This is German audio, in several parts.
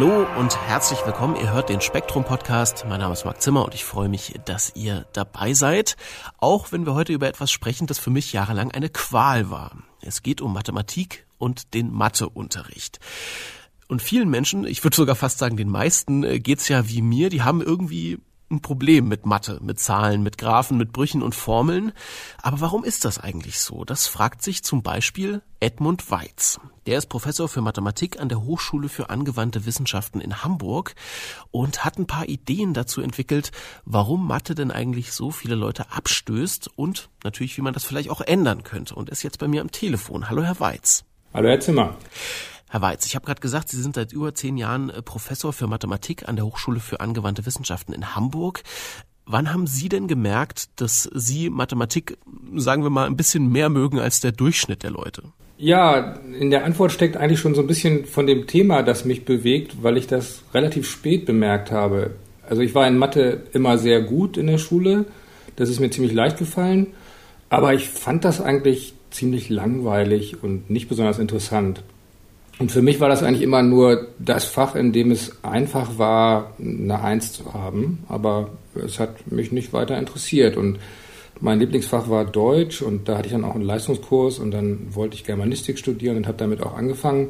Hallo und herzlich willkommen. Ihr hört den Spektrum Podcast. Mein Name ist Marc Zimmer und ich freue mich, dass ihr dabei seid. Auch wenn wir heute über etwas sprechen, das für mich jahrelang eine Qual war. Es geht um Mathematik und den Matheunterricht. Und vielen Menschen, ich würde sogar fast sagen den meisten, äh, geht's ja wie mir, die haben irgendwie ein Problem mit Mathe, mit Zahlen, mit Graphen, mit Brüchen und Formeln. Aber warum ist das eigentlich so? Das fragt sich zum Beispiel Edmund Weiz. Der ist Professor für Mathematik an der Hochschule für angewandte Wissenschaften in Hamburg und hat ein paar Ideen dazu entwickelt, warum Mathe denn eigentlich so viele Leute abstößt und natürlich, wie man das vielleicht auch ändern könnte. Und ist jetzt bei mir am Telefon. Hallo, Herr Weiz. Hallo, Herr Zimmer. Herr Weiz, ich habe gerade gesagt, Sie sind seit über zehn Jahren äh, Professor für Mathematik an der Hochschule für angewandte Wissenschaften in Hamburg. Wann haben Sie denn gemerkt, dass Sie Mathematik, sagen wir mal, ein bisschen mehr mögen als der Durchschnitt der Leute? Ja, in der Antwort steckt eigentlich schon so ein bisschen von dem Thema, das mich bewegt, weil ich das relativ spät bemerkt habe. Also ich war in Mathe immer sehr gut in der Schule, das ist mir ziemlich leicht gefallen, aber ich fand das eigentlich ziemlich langweilig und nicht besonders interessant. Und für mich war das eigentlich immer nur das Fach, in dem es einfach war, eine Eins zu haben. Aber es hat mich nicht weiter interessiert. Und mein Lieblingsfach war Deutsch und da hatte ich dann auch einen Leistungskurs und dann wollte ich Germanistik studieren und habe damit auch angefangen.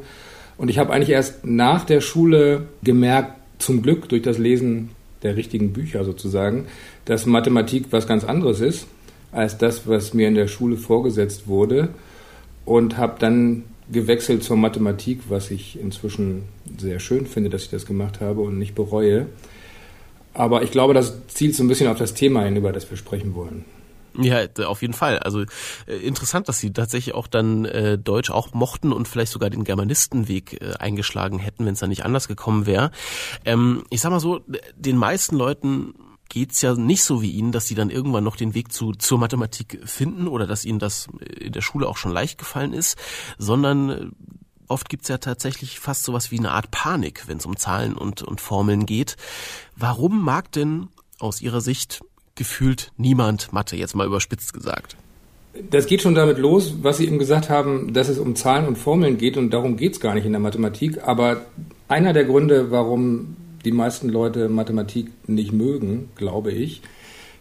Und ich habe eigentlich erst nach der Schule gemerkt, zum Glück durch das Lesen der richtigen Bücher sozusagen, dass Mathematik was ganz anderes ist als das, was mir in der Schule vorgesetzt wurde. Und habe dann gewechselt zur Mathematik, was ich inzwischen sehr schön finde, dass ich das gemacht habe und nicht bereue. Aber ich glaube, das zielt so ein bisschen auf das Thema hin, über das wir sprechen wollen. Ja, auf jeden Fall. Also äh, interessant, dass Sie tatsächlich auch dann äh, Deutsch auch mochten und vielleicht sogar den Germanistenweg äh, eingeschlagen hätten, wenn es da nicht anders gekommen wäre. Ähm, ich sag mal so, den meisten Leuten geht's ja nicht so wie Ihnen, dass Sie dann irgendwann noch den Weg zu, zur Mathematik finden oder dass Ihnen das in der Schule auch schon leicht gefallen ist, sondern äh, oft gibt's ja tatsächlich fast sowas wie eine Art Panik, wenn es um Zahlen und, und Formeln geht. Warum mag denn aus Ihrer Sicht gefühlt niemand Mathe, jetzt mal überspitzt gesagt? Das geht schon damit los, was Sie eben gesagt haben, dass es um Zahlen und Formeln geht und darum geht's gar nicht in der Mathematik. Aber einer der Gründe, warum die meisten Leute Mathematik nicht mögen, glaube ich,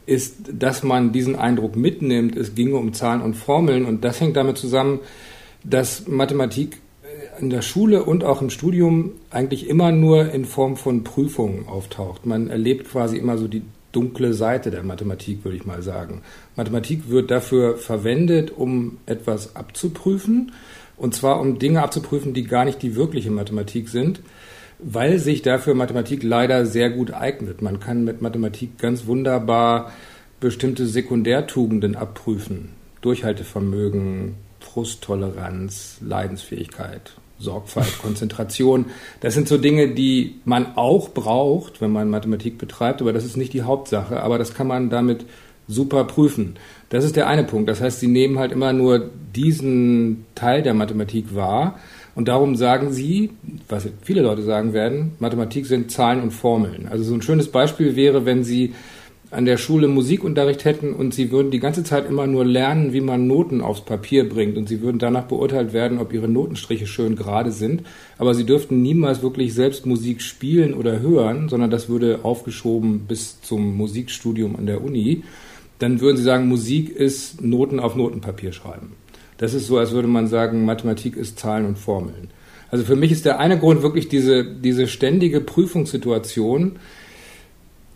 ist, dass man diesen Eindruck mitnimmt, es ginge um Zahlen und Formeln. Und das hängt damit zusammen, dass Mathematik in der Schule und auch im Studium eigentlich immer nur in Form von Prüfungen auftaucht. Man erlebt quasi immer so die dunkle Seite der Mathematik, würde ich mal sagen. Mathematik wird dafür verwendet, um etwas abzuprüfen. Und zwar um Dinge abzuprüfen, die gar nicht die wirkliche Mathematik sind weil sich dafür Mathematik leider sehr gut eignet. Man kann mit Mathematik ganz wunderbar bestimmte Sekundärtugenden abprüfen. Durchhaltevermögen, Frusttoleranz, Leidensfähigkeit, Sorgfalt, Konzentration. Das sind so Dinge, die man auch braucht, wenn man Mathematik betreibt, aber das ist nicht die Hauptsache. Aber das kann man damit super prüfen. Das ist der eine Punkt. Das heißt, sie nehmen halt immer nur diesen Teil der Mathematik wahr und darum sagen sie, was viele Leute sagen werden, Mathematik sind Zahlen und Formeln. Also so ein schönes Beispiel wäre, wenn sie an der Schule Musikunterricht hätten und sie würden die ganze Zeit immer nur lernen, wie man Noten aufs Papier bringt und sie würden danach beurteilt werden, ob ihre Notenstriche schön gerade sind, aber sie dürften niemals wirklich selbst Musik spielen oder hören, sondern das würde aufgeschoben bis zum Musikstudium an der Uni. Dann würden sie sagen, Musik ist Noten auf Notenpapier schreiben. Das ist so, als würde man sagen, Mathematik ist Zahlen und Formeln. Also für mich ist der eine Grund wirklich diese, diese ständige Prüfungssituation,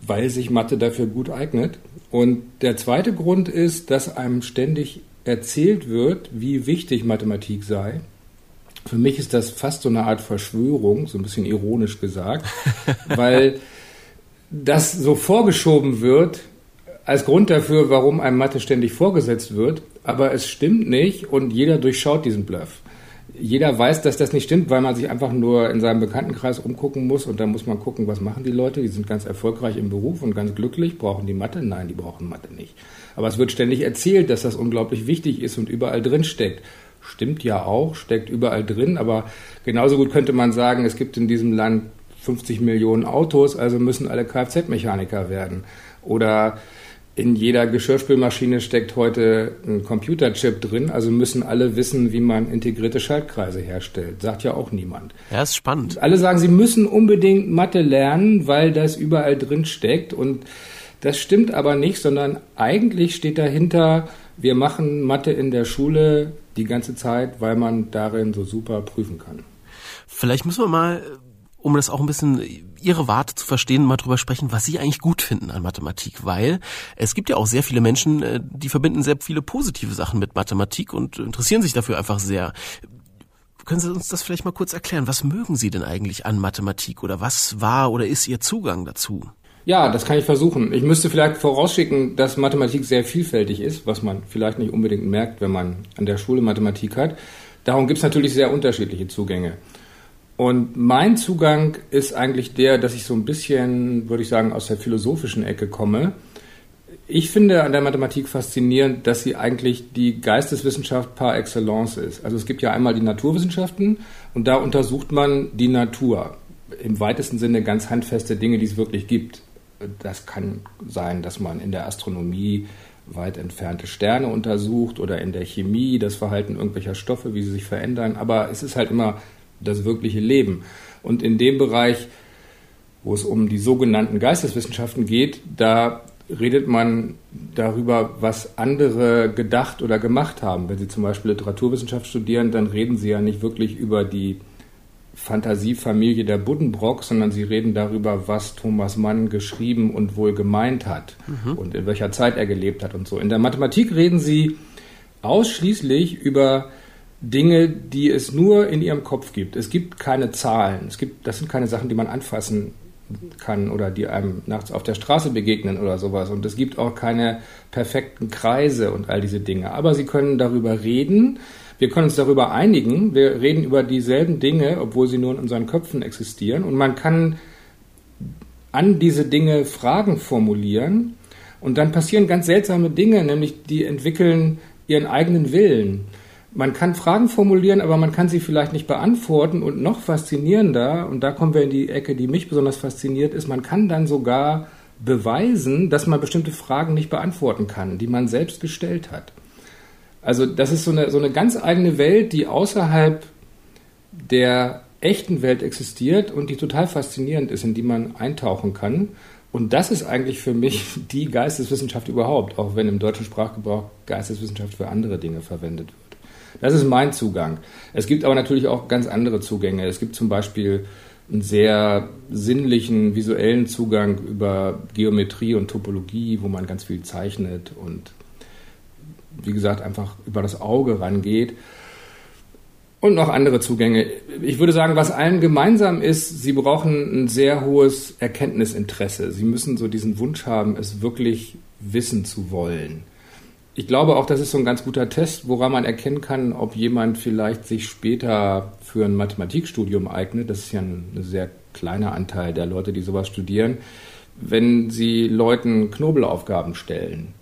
weil sich Mathe dafür gut eignet. Und der zweite Grund ist, dass einem ständig erzählt wird, wie wichtig Mathematik sei. Für mich ist das fast so eine Art Verschwörung, so ein bisschen ironisch gesagt, weil das so vorgeschoben wird, als Grund dafür, warum einem Mathe ständig vorgesetzt wird, aber es stimmt nicht und jeder durchschaut diesen Bluff. jeder weiß, dass das nicht stimmt, weil man sich einfach nur in seinem Bekanntenkreis umgucken muss und dann muss man gucken, was machen die Leute. Die sind ganz erfolgreich im Beruf und ganz glücklich. Brauchen die Mathe? Nein, die brauchen Mathe nicht. Aber es wird ständig erzählt, dass das unglaublich wichtig ist und überall drin steckt. Stimmt ja auch, steckt überall drin, aber genauso gut könnte man sagen, es gibt in diesem Land 50 Millionen Autos, also müssen alle Kfz-Mechaniker werden. Oder in jeder Geschirrspülmaschine steckt heute ein Computerchip drin, also müssen alle wissen, wie man integrierte Schaltkreise herstellt. Sagt ja auch niemand. Ja, ist spannend. Alle sagen, sie müssen unbedingt Mathe lernen, weil das überall drin steckt. Und das stimmt aber nicht, sondern eigentlich steht dahinter, wir machen Mathe in der Schule die ganze Zeit, weil man darin so super prüfen kann. Vielleicht müssen wir mal um das auch ein bisschen Ihre Warte zu verstehen, mal drüber sprechen, was Sie eigentlich gut finden an Mathematik, weil es gibt ja auch sehr viele Menschen, äh, die verbinden sehr viele positive Sachen mit Mathematik und interessieren sich dafür einfach sehr. Können Sie uns das vielleicht mal kurz erklären? Was mögen Sie denn eigentlich an Mathematik oder was war oder ist Ihr Zugang dazu? Ja, das kann ich versuchen. Ich müsste vielleicht vorausschicken, dass Mathematik sehr vielfältig ist, was man vielleicht nicht unbedingt merkt, wenn man an der Schule Mathematik hat. Darum gibt es natürlich sehr unterschiedliche Zugänge. Und mein Zugang ist eigentlich der, dass ich so ein bisschen, würde ich sagen, aus der philosophischen Ecke komme. Ich finde an der Mathematik faszinierend, dass sie eigentlich die Geisteswissenschaft par excellence ist. Also es gibt ja einmal die Naturwissenschaften und da untersucht man die Natur. Im weitesten Sinne ganz handfeste Dinge, die es wirklich gibt. Das kann sein, dass man in der Astronomie weit entfernte Sterne untersucht oder in der Chemie das Verhalten irgendwelcher Stoffe, wie sie sich verändern. Aber es ist halt immer das wirkliche Leben. Und in dem Bereich, wo es um die sogenannten Geisteswissenschaften geht, da redet man darüber, was andere gedacht oder gemacht haben. Wenn Sie zum Beispiel Literaturwissenschaft studieren, dann reden Sie ja nicht wirklich über die Fantasiefamilie der Buddenbrock, sondern Sie reden darüber, was Thomas Mann geschrieben und wohl gemeint hat mhm. und in welcher Zeit er gelebt hat und so. In der Mathematik reden Sie ausschließlich über Dinge, die es nur in ihrem Kopf gibt. Es gibt keine Zahlen. Es gibt, das sind keine Sachen, die man anfassen kann oder die einem nachts auf der Straße begegnen oder sowas. Und es gibt auch keine perfekten Kreise und all diese Dinge. Aber sie können darüber reden. Wir können uns darüber einigen. Wir reden über dieselben Dinge, obwohl sie nur in unseren Köpfen existieren. Und man kann an diese Dinge Fragen formulieren. Und dann passieren ganz seltsame Dinge, nämlich die entwickeln ihren eigenen Willen. Man kann Fragen formulieren, aber man kann sie vielleicht nicht beantworten. Und noch faszinierender, und da kommen wir in die Ecke, die mich besonders fasziniert, ist, man kann dann sogar beweisen, dass man bestimmte Fragen nicht beantworten kann, die man selbst gestellt hat. Also das ist so eine, so eine ganz eigene Welt, die außerhalb der echten Welt existiert und die total faszinierend ist, in die man eintauchen kann. Und das ist eigentlich für mich die Geisteswissenschaft überhaupt, auch wenn im deutschen Sprachgebrauch Geisteswissenschaft für andere Dinge verwendet wird. Das ist mein Zugang. Es gibt aber natürlich auch ganz andere Zugänge. Es gibt zum Beispiel einen sehr sinnlichen, visuellen Zugang über Geometrie und Topologie, wo man ganz viel zeichnet und wie gesagt einfach über das Auge rangeht. Und noch andere Zugänge. Ich würde sagen, was allen gemeinsam ist, sie brauchen ein sehr hohes Erkenntnisinteresse. Sie müssen so diesen Wunsch haben, es wirklich wissen zu wollen ich glaube auch, das ist so ein ganz guter Test, woran man erkennen kann, ob jemand vielleicht sich später für ein Mathematikstudium eignet. Das ist ja ein, sehr kleiner Anteil der Leute, die sowas studieren. Wenn sie Leuten Knobelaufgaben stellen,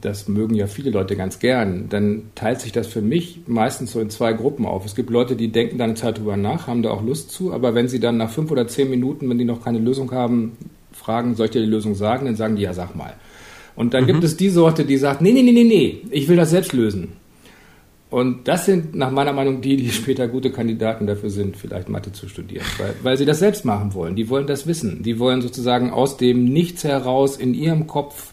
das mögen ja viele Leute ganz gern, dann teilt sich das für mich meistens so in zwei Gruppen auf. Es gibt Leute, die denken dann eine Zeit drüber nach, haben da auch Lust zu, aber wenn sie dann nach fünf oder zehn Minuten, wenn die noch keine Lösung haben, fragen, soll ich dir die Lösung sagen, dann sagen die, ja, sag mal. Und dann mhm. gibt es die Sorte, die sagt, nee, nee, nee, nee, nee, ich will das selbst lösen. Und das sind nach meiner Meinung die, die später gute Kandidaten dafür sind, vielleicht Mathe zu studieren, weil, weil sie das selbst machen wollen. Die wollen das wissen. Die wollen sozusagen aus dem Nichts heraus in ihrem Kopf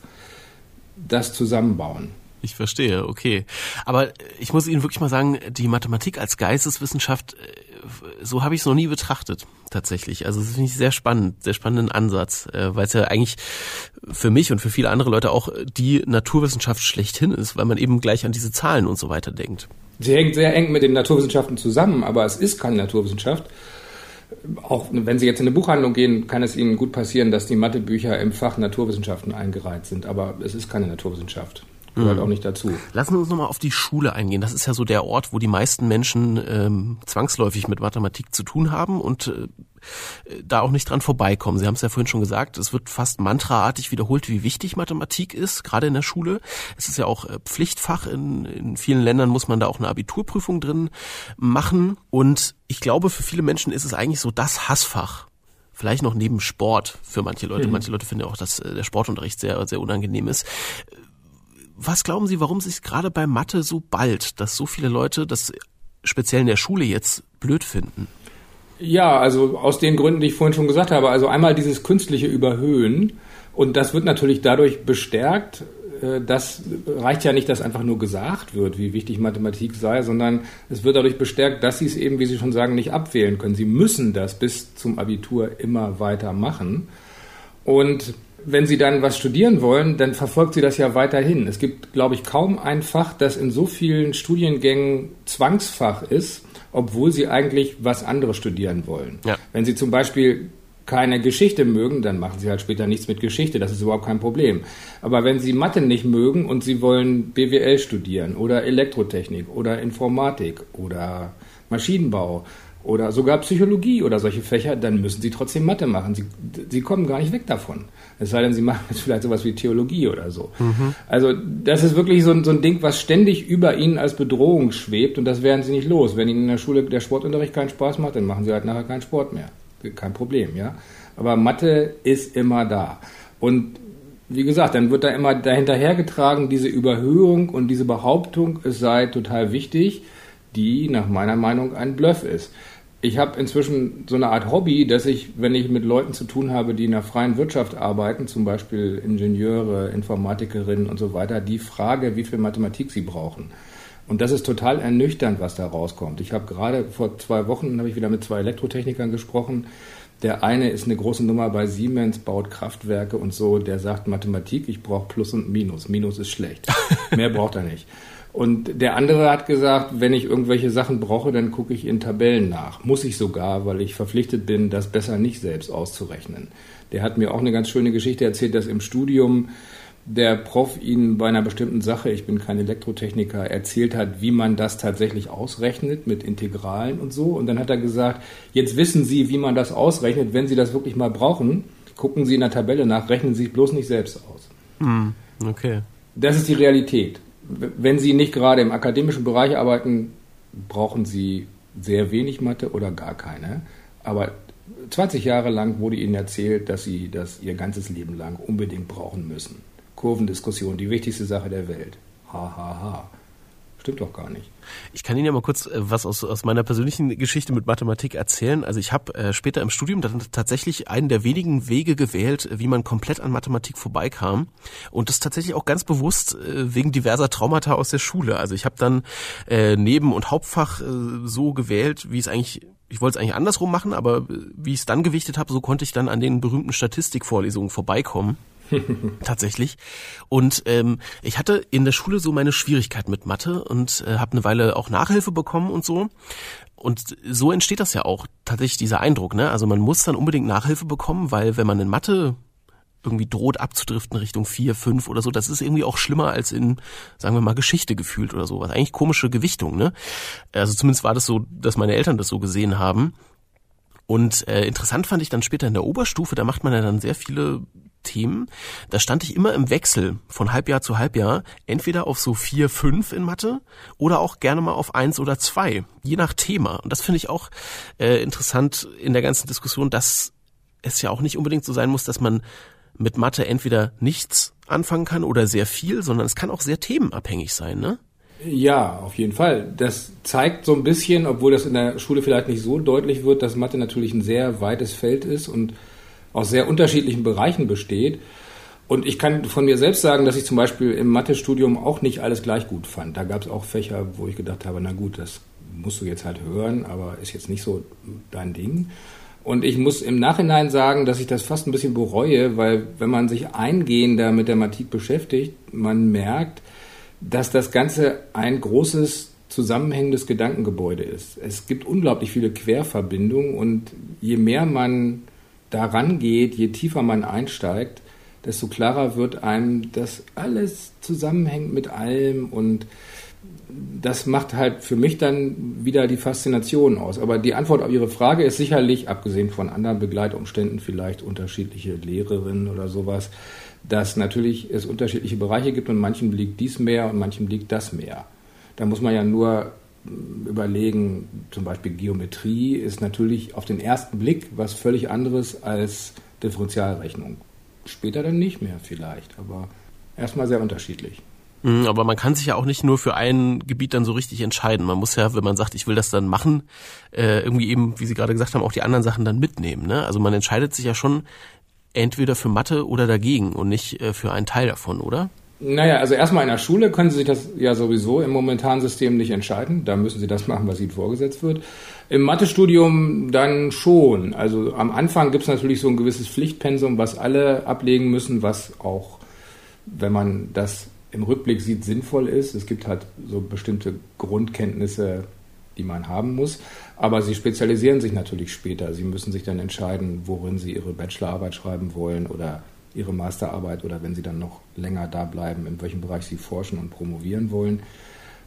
das zusammenbauen. Ich verstehe, okay. Aber ich muss Ihnen wirklich mal sagen, die Mathematik als Geisteswissenschaft, äh, so habe ich es noch nie betrachtet, tatsächlich. Also das finde ich sehr spannend, sehr spannenden Ansatz, äh, weil es ja eigentlich für mich und für viele andere Leute auch die Naturwissenschaft schlechthin ist, weil man eben gleich an diese Zahlen und so weiter denkt. Sie hängt sehr eng mit den Naturwissenschaften zusammen, aber es ist keine Naturwissenschaft. Auch wenn Sie jetzt in eine Buchhandlung gehen, kann es Ihnen gut passieren, dass die Mathebücher im Fach Naturwissenschaften eingereiht sind, aber es ist keine Naturwissenschaft gehört mhm. auch nicht dazu. Lassen Sie uns nochmal auf die Schule eingehen. Das ist ja so der Ort, wo die meisten Menschen ähm, zwangsläufig mit Mathematik zu tun haben und äh, da auch nicht dran vorbeikommen. Sie haben es ja vorhin schon gesagt, es wird fast mantraartig wiederholt, wie wichtig Mathematik ist, gerade in der Schule. Es ist ja auch äh, Pflichtfach. In, in vielen Ländern muss man da auch eine Abiturprüfung drin machen. Und ich glaube, für viele Menschen ist es eigentlich so das Hassfach vielleicht noch neben Sport für manche Leute. Mhm. Manche Leute finden ja auch, dass äh, der Sportunterricht sehr, sehr unangenehm ist. Was glauben Sie, warum sich gerade bei Mathe so bald, dass so viele Leute das speziell in der Schule jetzt blöd finden? Ja, also aus den Gründen, die ich vorhin schon gesagt habe. Also einmal dieses künstliche Überhöhen. Und das wird natürlich dadurch bestärkt, äh, das reicht ja nicht, dass einfach nur gesagt wird, wie wichtig Mathematik sei, sondern es wird dadurch bestärkt, dass Sie es eben, wie Sie schon sagen, nicht abwählen können. Sie müssen das bis zum Abitur immer weiter machen. Und wenn Sie dann was studieren wollen, dann verfolgt Sie das ja weiterhin. Es gibt, glaube ich, kaum ein Fach, das in so vielen Studiengängen Zwangsfach ist, obwohl Sie eigentlich was anderes studieren wollen. Ja. Wenn Sie zum Beispiel keine Geschichte mögen, dann machen sie halt später nichts mit Geschichte, das ist überhaupt kein Problem. Aber wenn sie Mathe nicht mögen und sie wollen BWL studieren oder Elektrotechnik oder Informatik oder Maschinenbau oder sogar Psychologie oder solche Fächer, dann müssen sie trotzdem Mathe machen. Sie, sie kommen gar nicht weg davon. Es sei denn, sie machen jetzt vielleicht sowas wie Theologie oder so. Mhm. Also das ist wirklich so ein, so ein Ding, was ständig über ihnen als Bedrohung schwebt und das werden sie nicht los. Wenn ihnen in der Schule der Sportunterricht keinen Spaß macht, dann machen sie halt nachher keinen Sport mehr kein Problem, ja. Aber Mathe ist immer da. Und wie gesagt, dann wird da immer dahinterhergetragen, diese Überhöhung und diese Behauptung, es sei total wichtig, die nach meiner Meinung ein Bluff ist. Ich habe inzwischen so eine Art Hobby, dass ich, wenn ich mit Leuten zu tun habe, die in der freien Wirtschaft arbeiten, zum Beispiel Ingenieure, Informatikerinnen und so weiter, die frage, wie viel Mathematik sie brauchen. Und das ist total ernüchternd, was da rauskommt. Ich habe gerade vor zwei Wochen habe ich wieder mit zwei Elektrotechnikern gesprochen. Der eine ist eine große Nummer bei Siemens, baut Kraftwerke und so. Der sagt Mathematik, ich brauche Plus und Minus. Minus ist schlecht. Mehr braucht er nicht. Und der andere hat gesagt, wenn ich irgendwelche Sachen brauche, dann gucke ich in Tabellen nach. Muss ich sogar, weil ich verpflichtet bin, das besser nicht selbst auszurechnen. Der hat mir auch eine ganz schöne Geschichte erzählt, dass im Studium der Prof Ihnen bei einer bestimmten Sache, ich bin kein Elektrotechniker, erzählt hat, wie man das tatsächlich ausrechnet mit Integralen und so. Und dann hat er gesagt, jetzt wissen Sie, wie man das ausrechnet. Wenn Sie das wirklich mal brauchen, gucken Sie in der Tabelle nach, rechnen Sie sich bloß nicht selbst aus. Hm, okay. Das ist die Realität. Wenn Sie nicht gerade im akademischen Bereich arbeiten, brauchen Sie sehr wenig Mathe oder gar keine. Aber 20 Jahre lang wurde Ihnen erzählt, dass Sie das Ihr ganzes Leben lang unbedingt brauchen müssen. Kurvendiskussion, die wichtigste Sache der Welt. Ha, ha, ha. Stimmt doch gar nicht. Ich kann Ihnen ja mal kurz äh, was aus, aus meiner persönlichen Geschichte mit Mathematik erzählen. Also ich habe äh, später im Studium dann tatsächlich einen der wenigen Wege gewählt, wie man komplett an Mathematik vorbeikam. Und das tatsächlich auch ganz bewusst äh, wegen diverser Traumata aus der Schule. Also ich habe dann äh, Neben- und Hauptfach äh, so gewählt, wie es eigentlich ich wollte es eigentlich andersrum machen, aber äh, wie ich es dann gewichtet habe, so konnte ich dann an den berühmten Statistikvorlesungen vorbeikommen. tatsächlich. Und ähm, ich hatte in der Schule so meine Schwierigkeit mit Mathe und äh, habe eine Weile auch Nachhilfe bekommen und so. Und so entsteht das ja auch tatsächlich dieser Eindruck. Ne? Also man muss dann unbedingt Nachhilfe bekommen, weil wenn man in Mathe irgendwie droht abzudriften Richtung vier, fünf oder so, das ist irgendwie auch schlimmer als in, sagen wir mal, Geschichte gefühlt oder sowas. Eigentlich komische Gewichtung, ne? Also zumindest war das so, dass meine Eltern das so gesehen haben. Und äh, interessant fand ich dann später in der Oberstufe, da macht man ja dann sehr viele Themen. Da stand ich immer im Wechsel von Halbjahr zu Halbjahr, entweder auf so vier, fünf in Mathe oder auch gerne mal auf eins oder zwei, je nach Thema. Und das finde ich auch äh, interessant in der ganzen Diskussion, dass es ja auch nicht unbedingt so sein muss, dass man mit Mathe entweder nichts anfangen kann oder sehr viel, sondern es kann auch sehr themenabhängig sein, ne? Ja, auf jeden Fall. Das zeigt so ein bisschen, obwohl das in der Schule vielleicht nicht so deutlich wird, dass Mathe natürlich ein sehr weites Feld ist und aus sehr unterschiedlichen Bereichen besteht. Und ich kann von mir selbst sagen, dass ich zum Beispiel im Mathestudium auch nicht alles gleich gut fand. Da gab es auch Fächer, wo ich gedacht habe, na gut, das musst du jetzt halt hören, aber ist jetzt nicht so dein Ding. Und ich muss im Nachhinein sagen, dass ich das fast ein bisschen bereue, weil wenn man sich eingehender mit der Mathematik beschäftigt, man merkt, dass das Ganze ein großes zusammenhängendes Gedankengebäude ist. Es gibt unglaublich viele Querverbindungen und je mehr man daran geht, je tiefer man einsteigt, desto klarer wird einem, dass alles zusammenhängt mit allem und das macht halt für mich dann wieder die Faszination aus. Aber die Antwort auf Ihre Frage ist sicherlich, abgesehen von anderen Begleitumständen, vielleicht unterschiedliche Lehrerinnen oder sowas, dass natürlich es unterschiedliche Bereiche gibt und manchen liegt dies mehr und manchen liegt das mehr. Da muss man ja nur überlegen, zum Beispiel Geometrie ist natürlich auf den ersten Blick was völlig anderes als Differentialrechnung. Später dann nicht mehr vielleicht, aber erstmal sehr unterschiedlich. Mhm, aber man kann sich ja auch nicht nur für ein Gebiet dann so richtig entscheiden. Man muss ja, wenn man sagt, ich will das dann machen, äh, irgendwie eben, wie Sie gerade gesagt haben, auch die anderen Sachen dann mitnehmen. Ne? Also man entscheidet sich ja schon entweder für Mathe oder dagegen und nicht äh, für einen Teil davon, oder? Naja, also erstmal in der Schule können Sie sich das ja sowieso im momentanen System nicht entscheiden. Da müssen Sie das machen, was Ihnen vorgesetzt wird. Im Mathestudium dann schon. Also am Anfang gibt es natürlich so ein gewisses Pflichtpensum, was alle ablegen müssen, was auch, wenn man das im Rückblick sieht, sinnvoll ist. Es gibt halt so bestimmte Grundkenntnisse, die man haben muss. Aber sie spezialisieren sich natürlich später. Sie müssen sich dann entscheiden, worin sie ihre Bachelorarbeit schreiben wollen oder ihre Masterarbeit oder wenn sie dann noch länger da bleiben, in welchem Bereich sie forschen und promovieren wollen.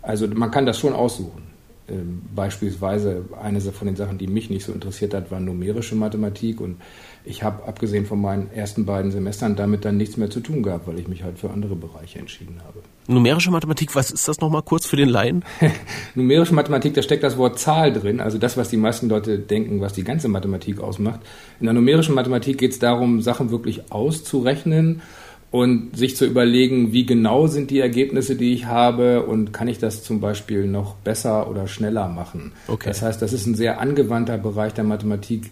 Also man kann das schon aussuchen. Ähm, beispielsweise eine von den Sachen, die mich nicht so interessiert hat, war numerische Mathematik und ich habe abgesehen von meinen ersten beiden Semestern damit dann nichts mehr zu tun gehabt, weil ich mich halt für andere Bereiche entschieden habe. Numerische Mathematik, was ist das nochmal kurz für den Laien? Numerische Mathematik, da steckt das Wort Zahl drin, also das, was die meisten Leute denken, was die ganze Mathematik ausmacht. In der numerischen Mathematik geht es darum, Sachen wirklich auszurechnen und sich zu überlegen, wie genau sind die Ergebnisse, die ich habe und kann ich das zum Beispiel noch besser oder schneller machen. Okay. Das heißt, das ist ein sehr angewandter Bereich der Mathematik,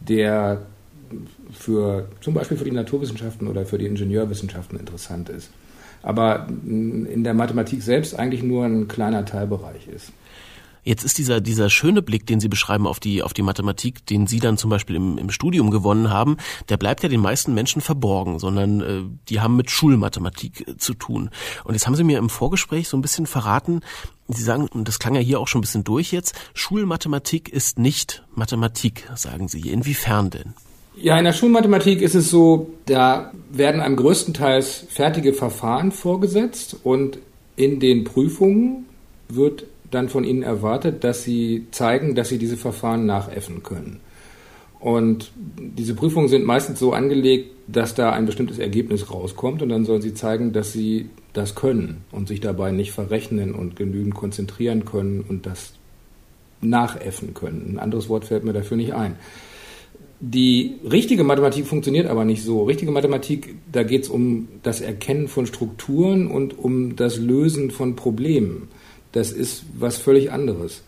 der für zum Beispiel für die Naturwissenschaften oder für die Ingenieurwissenschaften interessant ist. Aber in der Mathematik selbst eigentlich nur ein kleiner Teilbereich ist. Jetzt ist dieser, dieser schöne Blick, den Sie beschreiben auf die, auf die Mathematik, den Sie dann zum Beispiel im, im Studium gewonnen haben, der bleibt ja den meisten Menschen verborgen, sondern äh, die haben mit Schulmathematik äh, zu tun. Und jetzt haben Sie mir im Vorgespräch so ein bisschen verraten, Sie sagen, und das klang ja hier auch schon ein bisschen durch jetzt, Schulmathematik ist nicht Mathematik, sagen Sie. Inwiefern denn? Ja, in der Schulmathematik ist es so, da werden einem größtenteils fertige Verfahren vorgesetzt und in den Prüfungen wird dann von ihnen erwartet, dass sie zeigen, dass sie diese Verfahren nachäffen können. Und diese Prüfungen sind meistens so angelegt, dass da ein bestimmtes Ergebnis rauskommt und dann sollen sie zeigen, dass sie das können und sich dabei nicht verrechnen und genügend konzentrieren können und das nachäffen können. Ein anderes Wort fällt mir dafür nicht ein. Die richtige Mathematik funktioniert aber nicht so. Richtige Mathematik, da geht es um das Erkennen von Strukturen und um das Lösen von Problemen. Das ist was völlig anderes.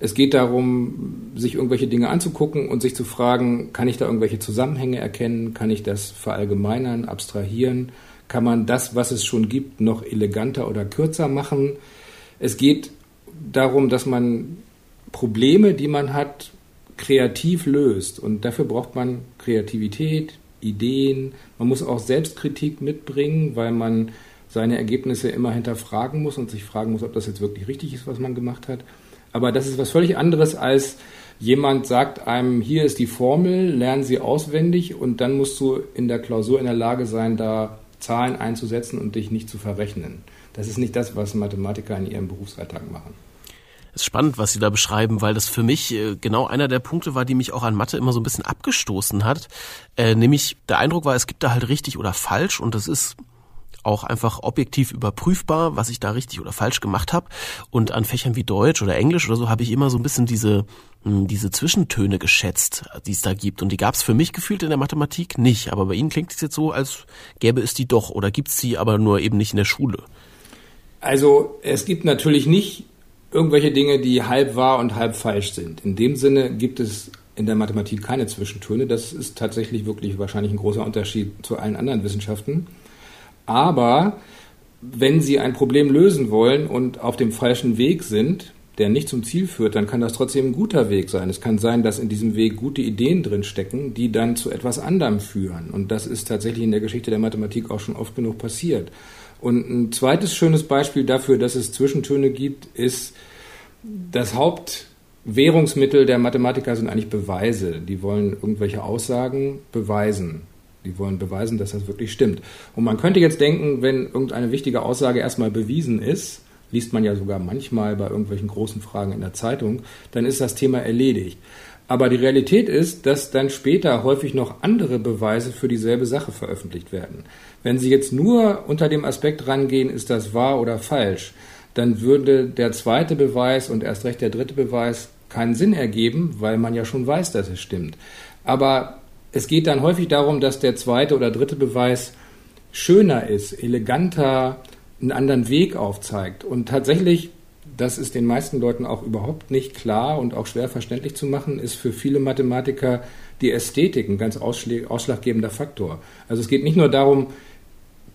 Es geht darum, sich irgendwelche Dinge anzugucken und sich zu fragen, kann ich da irgendwelche Zusammenhänge erkennen? Kann ich das verallgemeinern, abstrahieren? Kann man das, was es schon gibt, noch eleganter oder kürzer machen? Es geht darum, dass man Probleme, die man hat, kreativ löst. Und dafür braucht man Kreativität, Ideen. Man muss auch Selbstkritik mitbringen, weil man seine Ergebnisse immer hinterfragen muss und sich fragen muss, ob das jetzt wirklich richtig ist, was man gemacht hat. Aber das ist was völlig anderes als jemand sagt einem, hier ist die Formel, lernen Sie auswendig und dann musst du in der Klausur in der Lage sein, da Zahlen einzusetzen und dich nicht zu verrechnen. Das ist nicht das, was Mathematiker in ihrem Berufsalltag machen. Es ist spannend, was Sie da beschreiben, weil das für mich äh, genau einer der Punkte war, die mich auch an Mathe immer so ein bisschen abgestoßen hat. Äh, nämlich der Eindruck war, es gibt da halt richtig oder falsch und das ist auch einfach objektiv überprüfbar, was ich da richtig oder falsch gemacht habe. Und an Fächern wie Deutsch oder Englisch oder so habe ich immer so ein bisschen diese hm, diese Zwischentöne geschätzt, die es da gibt. Und die gab es für mich gefühlt in der Mathematik nicht. Aber bei Ihnen klingt es jetzt so, als gäbe es die doch oder gibt es sie aber nur eben nicht in der Schule. Also es gibt natürlich nicht irgendwelche Dinge, die halb wahr und halb falsch sind. In dem Sinne gibt es in der Mathematik keine Zwischentöne. Das ist tatsächlich wirklich wahrscheinlich ein großer Unterschied zu allen anderen Wissenschaften. Aber wenn Sie ein Problem lösen wollen und auf dem falschen Weg sind, der nicht zum Ziel führt, dann kann das trotzdem ein guter Weg sein. Es kann sein, dass in diesem Weg gute Ideen drin stecken, die dann zu etwas anderem führen. Und das ist tatsächlich in der Geschichte der Mathematik auch schon oft genug passiert. Und ein zweites schönes Beispiel dafür, dass es Zwischentöne gibt, ist das Hauptwährungsmittel der Mathematiker sind eigentlich Beweise. Die wollen irgendwelche Aussagen beweisen. Die wollen beweisen, dass das wirklich stimmt. Und man könnte jetzt denken, wenn irgendeine wichtige Aussage erstmal bewiesen ist, liest man ja sogar manchmal bei irgendwelchen großen Fragen in der Zeitung, dann ist das Thema erledigt. Aber die Realität ist, dass dann später häufig noch andere Beweise für dieselbe Sache veröffentlicht werden. Wenn Sie jetzt nur unter dem Aspekt rangehen, ist das wahr oder falsch, dann würde der zweite Beweis und erst recht der dritte Beweis keinen Sinn ergeben, weil man ja schon weiß, dass es stimmt. Aber es geht dann häufig darum, dass der zweite oder dritte Beweis schöner ist, eleganter, einen anderen Weg aufzeigt. Und tatsächlich, das ist den meisten Leuten auch überhaupt nicht klar und auch schwer verständlich zu machen, ist für viele Mathematiker die Ästhetik ein ganz ausschlaggebender Faktor. Also es geht nicht nur darum,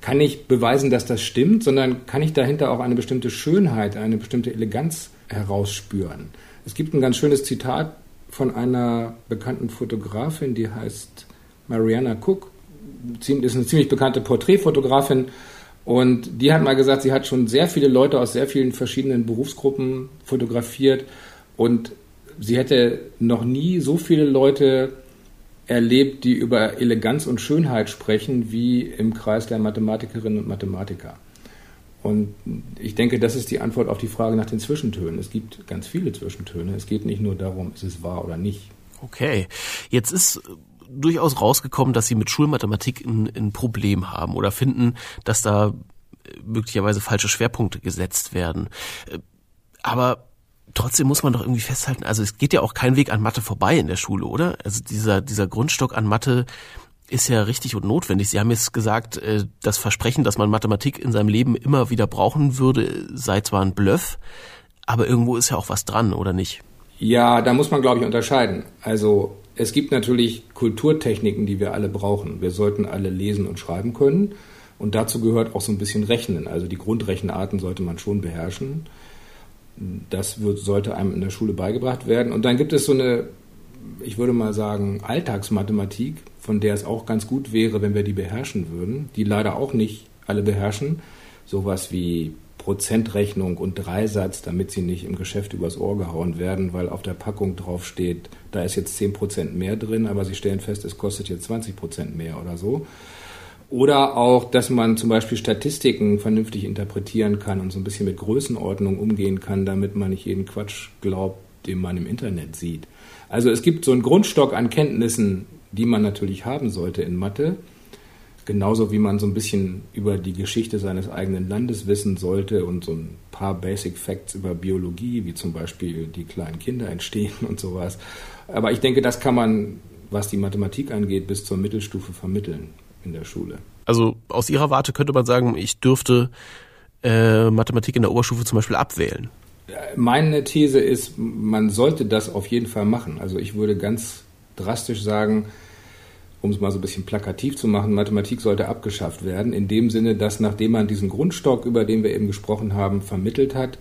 kann ich beweisen, dass das stimmt, sondern kann ich dahinter auch eine bestimmte Schönheit, eine bestimmte Eleganz herausspüren. Es gibt ein ganz schönes Zitat von einer bekannten Fotografin, die heißt Mariana Cook, ist eine ziemlich bekannte Porträtfotografin und die hat mal gesagt, sie hat schon sehr viele Leute aus sehr vielen verschiedenen Berufsgruppen fotografiert und sie hätte noch nie so viele Leute erlebt, die über Eleganz und Schönheit sprechen, wie im Kreis der Mathematikerinnen und Mathematiker. Und ich denke, das ist die Antwort auf die Frage nach den Zwischentönen. Es gibt ganz viele Zwischentöne. Es geht nicht nur darum, ist es wahr oder nicht. Okay. Jetzt ist durchaus rausgekommen, dass Sie mit Schulmathematik ein, ein Problem haben oder finden, dass da möglicherweise falsche Schwerpunkte gesetzt werden. Aber trotzdem muss man doch irgendwie festhalten, also es geht ja auch kein Weg an Mathe vorbei in der Schule, oder? Also dieser, dieser Grundstock an Mathe ist ja richtig und notwendig. Sie haben jetzt gesagt, äh, das Versprechen, dass man Mathematik in seinem Leben immer wieder brauchen würde, sei zwar ein Bluff, aber irgendwo ist ja auch was dran, oder nicht? Ja, da muss man, glaube ich, unterscheiden. Also es gibt natürlich Kulturtechniken, die wir alle brauchen. Wir sollten alle lesen und schreiben können. Und dazu gehört auch so ein bisschen Rechnen. Also die Grundrechenarten sollte man schon beherrschen. Das wird, sollte einem in der Schule beigebracht werden. Und dann gibt es so eine, ich würde mal sagen, Alltagsmathematik, von der es auch ganz gut wäre, wenn wir die beherrschen würden, die leider auch nicht alle beherrschen. Sowas wie Prozentrechnung und Dreisatz, damit sie nicht im Geschäft übers Ohr gehauen werden, weil auf der Packung drauf steht, da ist jetzt 10% mehr drin, aber sie stellen fest, es kostet jetzt 20% mehr oder so. Oder auch, dass man zum Beispiel Statistiken vernünftig interpretieren kann und so ein bisschen mit Größenordnung umgehen kann, damit man nicht jeden Quatsch glaubt, den man im Internet sieht. Also es gibt so einen Grundstock an Kenntnissen, die man natürlich haben sollte in Mathe. Genauso wie man so ein bisschen über die Geschichte seines eigenen Landes wissen sollte und so ein paar Basic Facts über Biologie, wie zum Beispiel die kleinen Kinder entstehen und sowas. Aber ich denke, das kann man, was die Mathematik angeht, bis zur Mittelstufe vermitteln in der Schule. Also aus Ihrer Warte könnte man sagen, ich dürfte äh, Mathematik in der Oberstufe zum Beispiel abwählen. Meine These ist, man sollte das auf jeden Fall machen. Also ich würde ganz drastisch sagen, um es mal so ein bisschen plakativ zu machen, Mathematik sollte abgeschafft werden, in dem Sinne, dass nachdem man diesen Grundstock, über den wir eben gesprochen haben, vermittelt hat,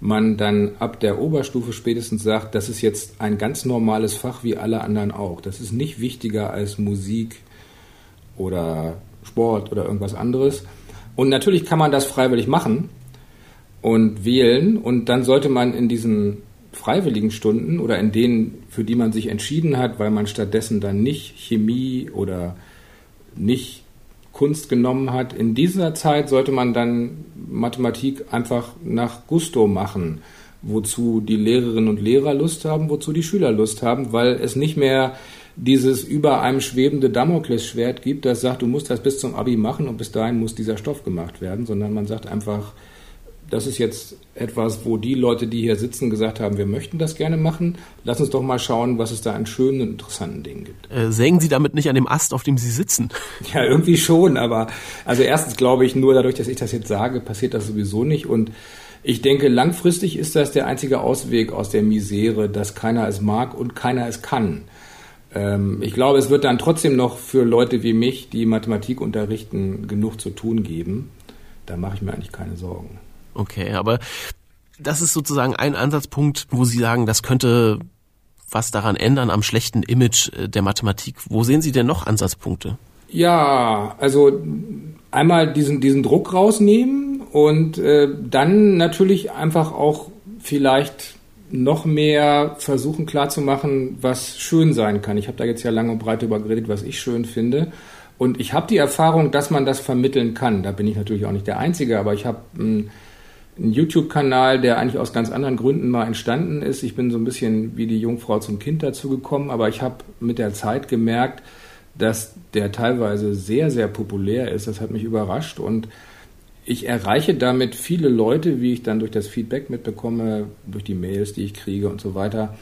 man dann ab der Oberstufe spätestens sagt, das ist jetzt ein ganz normales Fach wie alle anderen auch. Das ist nicht wichtiger als Musik oder Sport oder irgendwas anderes. Und natürlich kann man das freiwillig machen und wählen und dann sollte man in diesen freiwilligen Stunden oder in denen, für die man sich entschieden hat, weil man stattdessen dann nicht Chemie oder nicht Kunst genommen hat, in dieser Zeit sollte man dann Mathematik einfach nach Gusto machen, wozu die Lehrerinnen und Lehrer Lust haben, wozu die Schüler Lust haben, weil es nicht mehr dieses über einem schwebende Damoklesschwert gibt, das sagt, du musst das bis zum Abi machen und bis dahin muss dieser Stoff gemacht werden, sondern man sagt einfach, das ist jetzt etwas, wo die Leute, die hier sitzen, gesagt haben, wir möchten das gerne machen. Lass uns doch mal schauen, was es da an schönen und interessanten Dingen gibt. Äh, sägen Sie damit nicht an dem Ast, auf dem Sie sitzen? Ja, irgendwie schon, aber also erstens glaube ich, nur dadurch, dass ich das jetzt sage, passiert das sowieso nicht und ich denke, langfristig ist das der einzige Ausweg aus der Misere, dass keiner es mag und keiner es kann. Ähm, ich glaube, es wird dann trotzdem noch für Leute wie mich, die Mathematik unterrichten, genug zu tun geben. Da mache ich mir eigentlich keine Sorgen. Okay, aber das ist sozusagen ein Ansatzpunkt, wo Sie sagen, das könnte was daran ändern am schlechten Image äh, der Mathematik. Wo sehen Sie denn noch Ansatzpunkte? Ja, also einmal diesen, diesen Druck rausnehmen und äh, dann natürlich einfach auch vielleicht noch mehr versuchen klarzumachen, was schön sein kann. Ich habe da jetzt ja lange und breit über geredet, was ich schön finde. Und ich habe die Erfahrung, dass man das vermitteln kann. Da bin ich natürlich auch nicht der Einzige, aber ich habe einen, YouTube-Kanal, der eigentlich aus ganz anderen Gründen mal entstanden ist. Ich bin so ein bisschen wie die Jungfrau zum Kind dazu gekommen, aber ich habe mit der Zeit gemerkt, dass der teilweise sehr, sehr populär ist. Das hat mich überrascht und ich erreiche damit viele Leute, wie ich dann durch das Feedback mitbekomme, durch die Mails, die ich kriege und so weiter,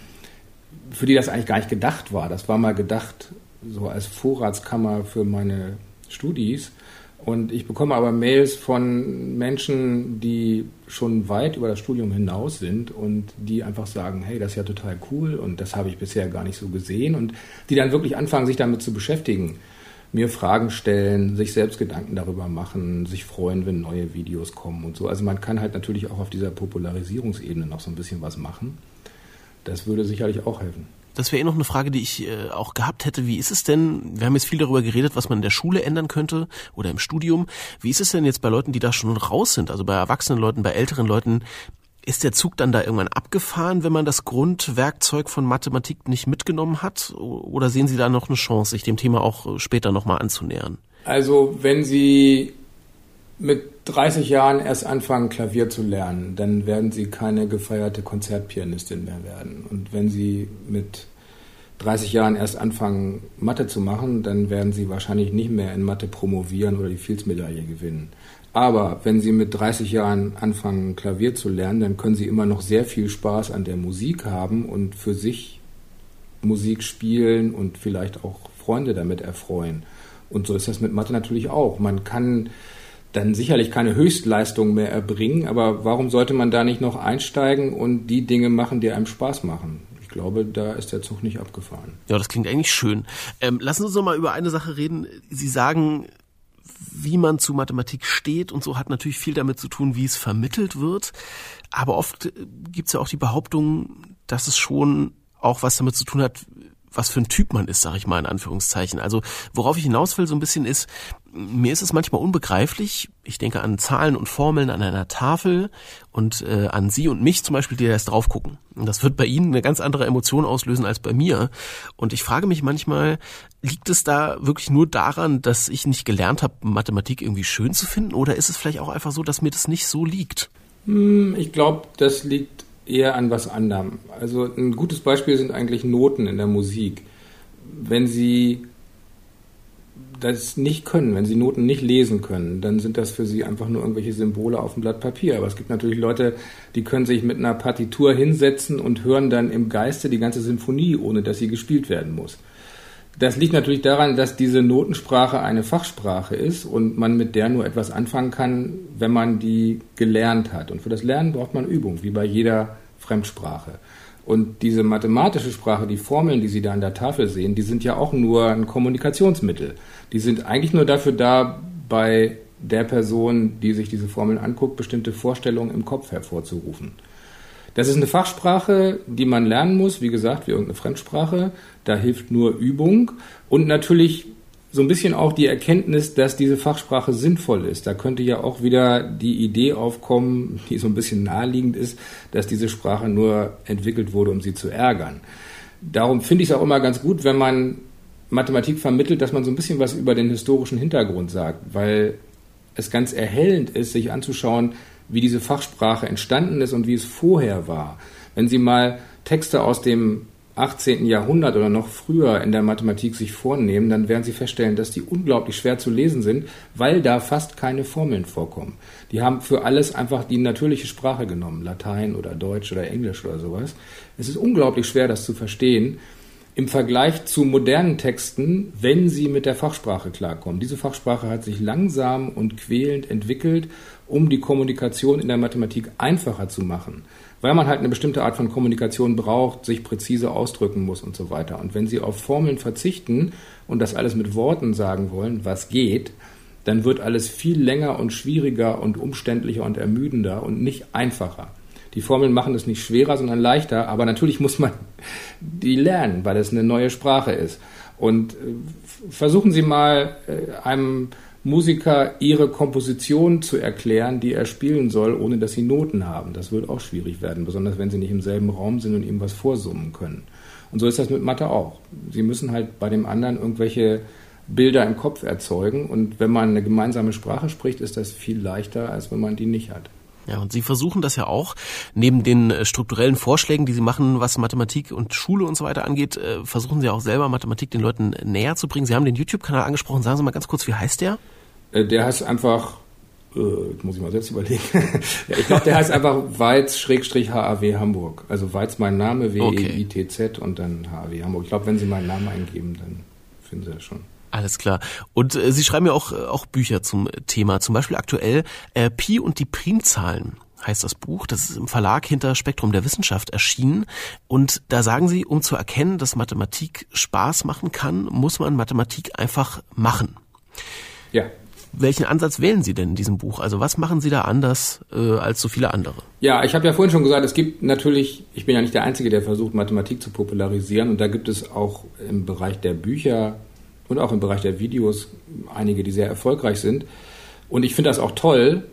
für die das eigentlich gar nicht gedacht war. Das war mal gedacht so als Vorratskammer für meine Studis. Und ich bekomme aber Mails von Menschen, die schon weit über das Studium hinaus sind und die einfach sagen, hey, das ist ja total cool und das habe ich bisher gar nicht so gesehen und die dann wirklich anfangen, sich damit zu beschäftigen, mir Fragen stellen, sich selbst Gedanken darüber machen, sich freuen, wenn neue Videos kommen und so. Also man kann halt natürlich auch auf dieser Popularisierungsebene noch so ein bisschen was machen. Das würde sicherlich auch helfen. Das wäre eh noch eine Frage, die ich äh, auch gehabt hätte. Wie ist es denn, wir haben jetzt viel darüber geredet, was man in der Schule ändern könnte oder im Studium. Wie ist es denn jetzt bei Leuten, die da schon raus sind, also bei erwachsenen Leuten, bei älteren Leuten? Ist der Zug dann da irgendwann abgefahren, wenn man das Grundwerkzeug von Mathematik nicht mitgenommen hat? Oder sehen Sie da noch eine Chance, sich dem Thema auch später nochmal anzunähern? Also wenn Sie mit 30 Jahren erst anfangen, Klavier zu lernen, dann werden Sie keine gefeierte Konzertpianistin mehr werden. Und wenn Sie mit 30 Jahren erst anfangen, Mathe zu machen, dann werden Sie wahrscheinlich nicht mehr in Mathe promovieren oder die Fields-Medaille gewinnen. Aber wenn Sie mit 30 Jahren anfangen, Klavier zu lernen, dann können Sie immer noch sehr viel Spaß an der Musik haben und für sich Musik spielen und vielleicht auch Freunde damit erfreuen. Und so ist das mit Mathe natürlich auch. Man kann dann sicherlich keine Höchstleistung mehr erbringen, aber warum sollte man da nicht noch einsteigen und die Dinge machen, die einem Spaß machen? Ich glaube, da ist der Zug nicht abgefahren. Ja, das klingt eigentlich schön. Ähm, lassen Sie uns noch mal über eine Sache reden. Sie sagen, wie man zu Mathematik steht und so hat natürlich viel damit zu tun, wie es vermittelt wird. Aber oft gibt es ja auch die Behauptung, dass es schon auch was damit zu tun hat, was für ein Typ man ist, sage ich mal in Anführungszeichen. Also worauf ich hinaus will so ein bisschen ist, mir ist es manchmal unbegreiflich. Ich denke an Zahlen und Formeln an einer Tafel und äh, an Sie und mich zum Beispiel, die erst drauf gucken. Und das wird bei Ihnen eine ganz andere Emotion auslösen als bei mir. Und ich frage mich manchmal, liegt es da wirklich nur daran, dass ich nicht gelernt habe, Mathematik irgendwie schön zu finden? Oder ist es vielleicht auch einfach so, dass mir das nicht so liegt? Hm, ich glaube, das liegt eher an was anderem. Also ein gutes Beispiel sind eigentlich Noten in der Musik. Wenn Sie das nicht können, wenn sie Noten nicht lesen können, dann sind das für sie einfach nur irgendwelche Symbole auf dem Blatt Papier. Aber es gibt natürlich Leute, die können sich mit einer Partitur hinsetzen und hören dann im Geiste die ganze Symphonie, ohne dass sie gespielt werden muss. Das liegt natürlich daran, dass diese Notensprache eine Fachsprache ist und man mit der nur etwas anfangen kann, wenn man die gelernt hat. Und für das Lernen braucht man Übung, wie bei jeder Fremdsprache. Und diese mathematische Sprache, die Formeln, die Sie da an der Tafel sehen, die sind ja auch nur ein Kommunikationsmittel. Die sind eigentlich nur dafür da, bei der Person, die sich diese Formeln anguckt, bestimmte Vorstellungen im Kopf hervorzurufen. Das ist eine Fachsprache, die man lernen muss, wie gesagt, wie irgendeine Fremdsprache. Da hilft nur Übung und natürlich so ein bisschen auch die Erkenntnis, dass diese Fachsprache sinnvoll ist. Da könnte ja auch wieder die Idee aufkommen, die so ein bisschen naheliegend ist, dass diese Sprache nur entwickelt wurde, um sie zu ärgern. Darum finde ich es auch immer ganz gut, wenn man Mathematik vermittelt, dass man so ein bisschen was über den historischen Hintergrund sagt, weil es ganz erhellend ist, sich anzuschauen, wie diese Fachsprache entstanden ist und wie es vorher war. Wenn Sie mal Texte aus dem 18. Jahrhundert oder noch früher in der Mathematik sich vornehmen, dann werden Sie feststellen, dass die unglaublich schwer zu lesen sind, weil da fast keine Formeln vorkommen. Die haben für alles einfach die natürliche Sprache genommen, Latein oder Deutsch oder Englisch oder sowas. Es ist unglaublich schwer, das zu verstehen im Vergleich zu modernen Texten, wenn sie mit der Fachsprache klarkommen. Diese Fachsprache hat sich langsam und quälend entwickelt, um die Kommunikation in der Mathematik einfacher zu machen weil man halt eine bestimmte Art von Kommunikation braucht, sich präzise ausdrücken muss und so weiter. Und wenn Sie auf Formeln verzichten und das alles mit Worten sagen wollen, was geht, dann wird alles viel länger und schwieriger und umständlicher und ermüdender und nicht einfacher. Die Formeln machen es nicht schwerer, sondern leichter, aber natürlich muss man die lernen, weil es eine neue Sprache ist. Und äh, versuchen Sie mal äh, einem Musiker ihre Komposition zu erklären, die er spielen soll, ohne dass sie Noten haben. Das wird auch schwierig werden, besonders wenn sie nicht im selben Raum sind und ihm was vorsummen können. Und so ist das mit Mathe auch. Sie müssen halt bei dem anderen irgendwelche Bilder im Kopf erzeugen. Und wenn man eine gemeinsame Sprache spricht, ist das viel leichter, als wenn man die nicht hat. Ja, und Sie versuchen das ja auch, neben den äh, strukturellen Vorschlägen, die Sie machen, was Mathematik und Schule und so weiter angeht, äh, versuchen Sie auch selber Mathematik den Leuten näher zu bringen. Sie haben den YouTube-Kanal angesprochen. Sagen Sie mal ganz kurz, wie heißt der? Äh, der heißt einfach, äh, muss ich mal selbst überlegen. ja, ich glaube, der heißt einfach Weiz-HAW Hamburg. Also Weiz mein Name, W-E-I-T-Z und dann HAW Hamburg. Ich glaube, wenn Sie meinen Namen eingeben, dann finden Sie das schon. Alles klar. Und äh, Sie schreiben ja auch, äh, auch Bücher zum Thema. Zum Beispiel aktuell äh, Pi und die Primzahlen heißt das Buch. Das ist im Verlag hinter Spektrum der Wissenschaft erschienen. Und da sagen Sie, um zu erkennen, dass Mathematik Spaß machen kann, muss man Mathematik einfach machen. Ja. Welchen Ansatz wählen Sie denn in diesem Buch? Also was machen Sie da anders äh, als so viele andere? Ja, ich habe ja vorhin schon gesagt, es gibt natürlich, ich bin ja nicht der Einzige, der versucht, Mathematik zu popularisieren. Und da gibt es auch im Bereich der Bücher und auch im Bereich der Videos einige, die sehr erfolgreich sind. Und ich finde das auch toll.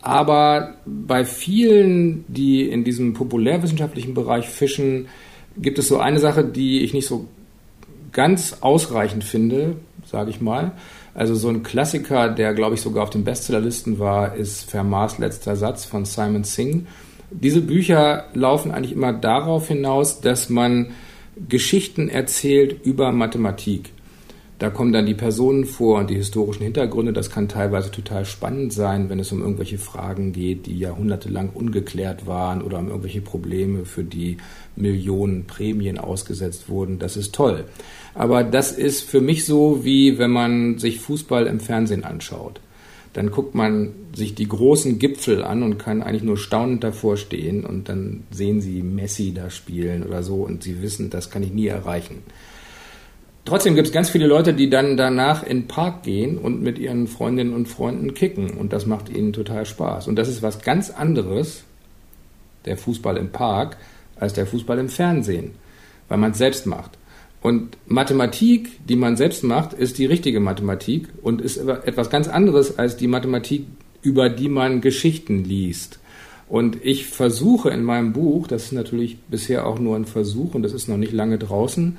Aber bei vielen, die in diesem populärwissenschaftlichen Bereich fischen, gibt es so eine Sache, die ich nicht so ganz ausreichend finde, sage ich mal. Also so ein Klassiker, der glaube ich sogar auf den Bestsellerlisten war, ist Fermats letzter Satz von Simon Singh. Diese Bücher laufen eigentlich immer darauf hinaus, dass man Geschichten erzählt über Mathematik. Da kommen dann die Personen vor und die historischen Hintergründe. Das kann teilweise total spannend sein, wenn es um irgendwelche Fragen geht, die jahrhundertelang ungeklärt waren oder um irgendwelche Probleme, für die Millionen Prämien ausgesetzt wurden. Das ist toll. Aber das ist für mich so, wie wenn man sich Fußball im Fernsehen anschaut. Dann guckt man sich die großen Gipfel an und kann eigentlich nur staunend davor stehen und dann sehen sie Messi da spielen oder so und sie wissen, das kann ich nie erreichen. Trotzdem gibt es ganz viele Leute, die dann danach in den Park gehen und mit ihren Freundinnen und Freunden kicken. Und das macht ihnen total Spaß. Und das ist was ganz anderes, der Fußball im Park, als der Fußball im Fernsehen, weil man es selbst macht. Und Mathematik, die man selbst macht, ist die richtige Mathematik und ist etwas ganz anderes als die Mathematik, über die man Geschichten liest. Und ich versuche in meinem Buch, das ist natürlich bisher auch nur ein Versuch und das ist noch nicht lange draußen,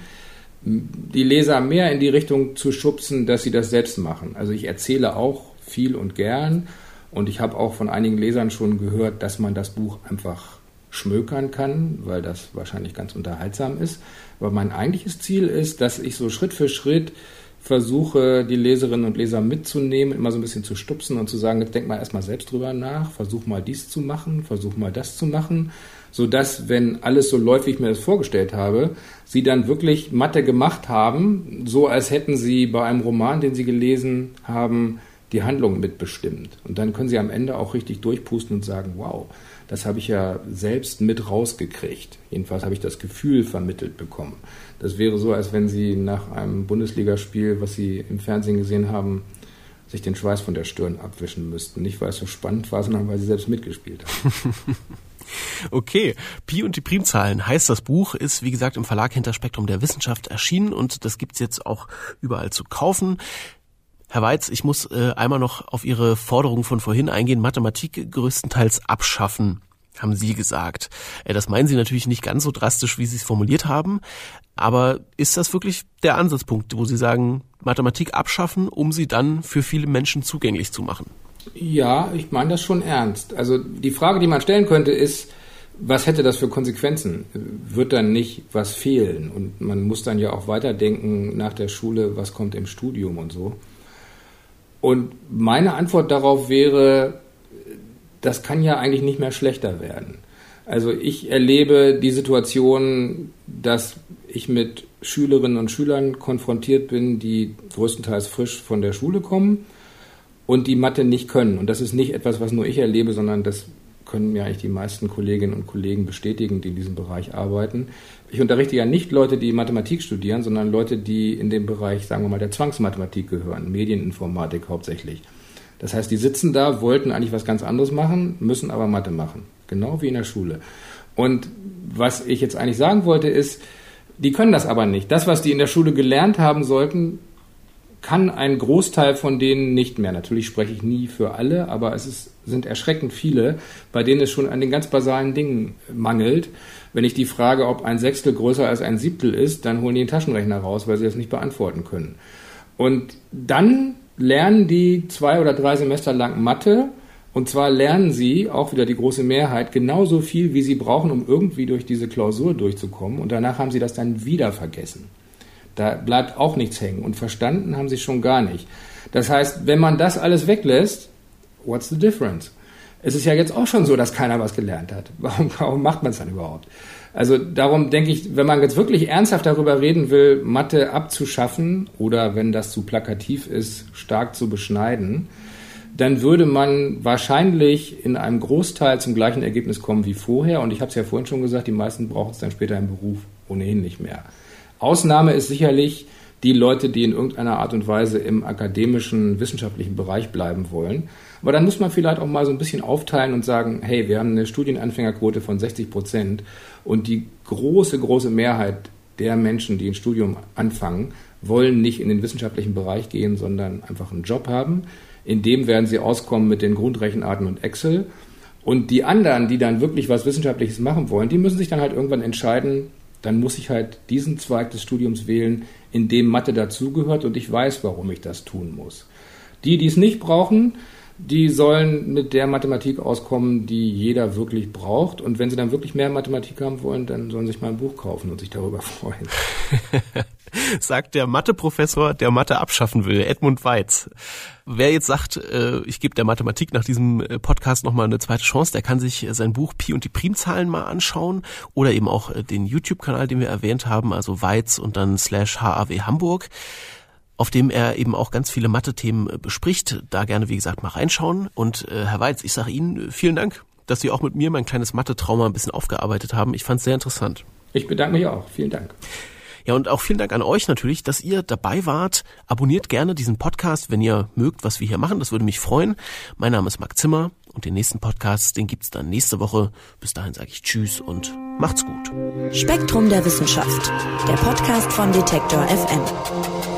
die Leser mehr in die Richtung zu schubsen, dass sie das selbst machen. Also ich erzähle auch viel und gern und ich habe auch von einigen Lesern schon gehört, dass man das Buch einfach schmökern kann, weil das wahrscheinlich ganz unterhaltsam ist. Aber mein eigentliches Ziel ist, dass ich so Schritt für Schritt versuche, die Leserinnen und Leser mitzunehmen, immer so ein bisschen zu stupsen und zu sagen, jetzt denk mal erstmal selbst drüber nach, versuch mal dies zu machen, versuch mal das zu machen so dass, wenn alles so läuft, wie ich mir das vorgestellt habe, sie dann wirklich Mathe gemacht haben, so als hätten sie bei einem Roman, den sie gelesen haben, die Handlung mitbestimmt. Und dann können sie am Ende auch richtig durchpusten und sagen, wow, das habe ich ja selbst mit rausgekriegt. Jedenfalls habe ich das Gefühl vermittelt bekommen. Das wäre so, als wenn sie nach einem Bundesligaspiel, was sie im Fernsehen gesehen haben, sich den Schweiß von der Stirn abwischen müssten. Nicht, weil es so spannend war, sondern weil sie selbst mitgespielt haben. Okay, Pi und die Primzahlen heißt das Buch, ist wie gesagt im Verlag hinter Spektrum der Wissenschaft erschienen und das gibt's jetzt auch überall zu kaufen. Herr Weiz, ich muss äh, einmal noch auf Ihre Forderung von vorhin eingehen, Mathematik größtenteils abschaffen, haben Sie gesagt. Äh, das meinen Sie natürlich nicht ganz so drastisch, wie Sie es formuliert haben, aber ist das wirklich der Ansatzpunkt, wo Sie sagen, Mathematik abschaffen, um sie dann für viele Menschen zugänglich zu machen? Ja, ich meine das schon ernst. Also die Frage, die man stellen könnte, ist, was hätte das für Konsequenzen? Wird dann nicht was fehlen? Und man muss dann ja auch weiterdenken nach der Schule, was kommt im Studium und so. Und meine Antwort darauf wäre, das kann ja eigentlich nicht mehr schlechter werden. Also ich erlebe die Situation, dass ich mit Schülerinnen und Schülern konfrontiert bin, die größtenteils frisch von der Schule kommen und die Mathe nicht können. Und das ist nicht etwas, was nur ich erlebe, sondern das können mir eigentlich die meisten Kolleginnen und Kollegen bestätigen, die in diesem Bereich arbeiten. Ich unterrichte ja nicht Leute, die Mathematik studieren, sondern Leute, die in den Bereich, sagen wir mal, der Zwangsmathematik gehören, Medieninformatik hauptsächlich. Das heißt, die sitzen da, wollten eigentlich was ganz anderes machen, müssen aber Mathe machen. Genau wie in der Schule. Und was ich jetzt eigentlich sagen wollte, ist, die können das aber nicht. Das, was die in der Schule gelernt haben sollten, kann ein Großteil von denen nicht mehr. Natürlich spreche ich nie für alle, aber es ist, sind erschreckend viele, bei denen es schon an den ganz basalen Dingen mangelt. Wenn ich die frage, ob ein Sechstel größer als ein Siebtel ist, dann holen die den Taschenrechner raus, weil sie das nicht beantworten können. Und dann lernen die zwei oder drei Semester lang Mathe. Und zwar lernen sie, auch wieder die große Mehrheit, genauso viel, wie sie brauchen, um irgendwie durch diese Klausur durchzukommen. Und danach haben sie das dann wieder vergessen. Da bleibt auch nichts hängen. Und verstanden haben sie schon gar nicht. Das heißt, wenn man das alles weglässt, what's the difference? Es ist ja jetzt auch schon so, dass keiner was gelernt hat. Warum, warum macht man es dann überhaupt? Also darum denke ich, wenn man jetzt wirklich ernsthaft darüber reden will, Mathe abzuschaffen oder wenn das zu plakativ ist, stark zu beschneiden, dann würde man wahrscheinlich in einem Großteil zum gleichen Ergebnis kommen wie vorher. Und ich habe es ja vorhin schon gesagt, die meisten brauchen es dann später im Beruf ohnehin nicht mehr. Ausnahme ist sicherlich die Leute, die in irgendeiner Art und Weise im akademischen, wissenschaftlichen Bereich bleiben wollen. Aber dann muss man vielleicht auch mal so ein bisschen aufteilen und sagen, hey, wir haben eine Studienanfängerquote von 60 Prozent und die große, große Mehrheit der Menschen, die ein Studium anfangen, wollen nicht in den wissenschaftlichen Bereich gehen, sondern einfach einen Job haben. In dem werden sie auskommen mit den Grundrechenarten und Excel. Und die anderen, die dann wirklich was Wissenschaftliches machen wollen, die müssen sich dann halt irgendwann entscheiden, dann muss ich halt diesen Zweig des Studiums wählen, in dem Mathe dazugehört und ich weiß, warum ich das tun muss. Die, die es nicht brauchen, die sollen mit der Mathematik auskommen, die jeder wirklich braucht. Und wenn sie dann wirklich mehr Mathematik haben wollen, dann sollen sie sich mal ein Buch kaufen und sich darüber freuen. Sagt der Matheprofessor, der Mathe abschaffen will, Edmund Weiz. Wer jetzt sagt, äh, ich gebe der Mathematik nach diesem äh, Podcast nochmal eine zweite Chance, der kann sich sein Buch Pi und die Primzahlen mal anschauen oder eben auch äh, den YouTube-Kanal, den wir erwähnt haben, also Weiz und dann slash HAW Hamburg auf dem er eben auch ganz viele Mathe-Themen äh, bespricht. Da gerne, wie gesagt, mal reinschauen. Und äh, Herr Weiz, ich sage Ihnen äh, vielen Dank, dass Sie auch mit mir mein kleines Mathe-Trauma ein bisschen aufgearbeitet haben. Ich fand es sehr interessant. Ich bedanke mich auch. Vielen Dank. Ja, und auch vielen Dank an euch natürlich, dass ihr dabei wart. Abonniert gerne diesen Podcast, wenn ihr mögt, was wir hier machen. Das würde mich freuen. Mein Name ist Marc Zimmer und den nächsten Podcast, den gibt's dann nächste Woche. Bis dahin sage ich Tschüss und macht's gut. Spektrum der Wissenschaft, der Podcast von Detektor FM.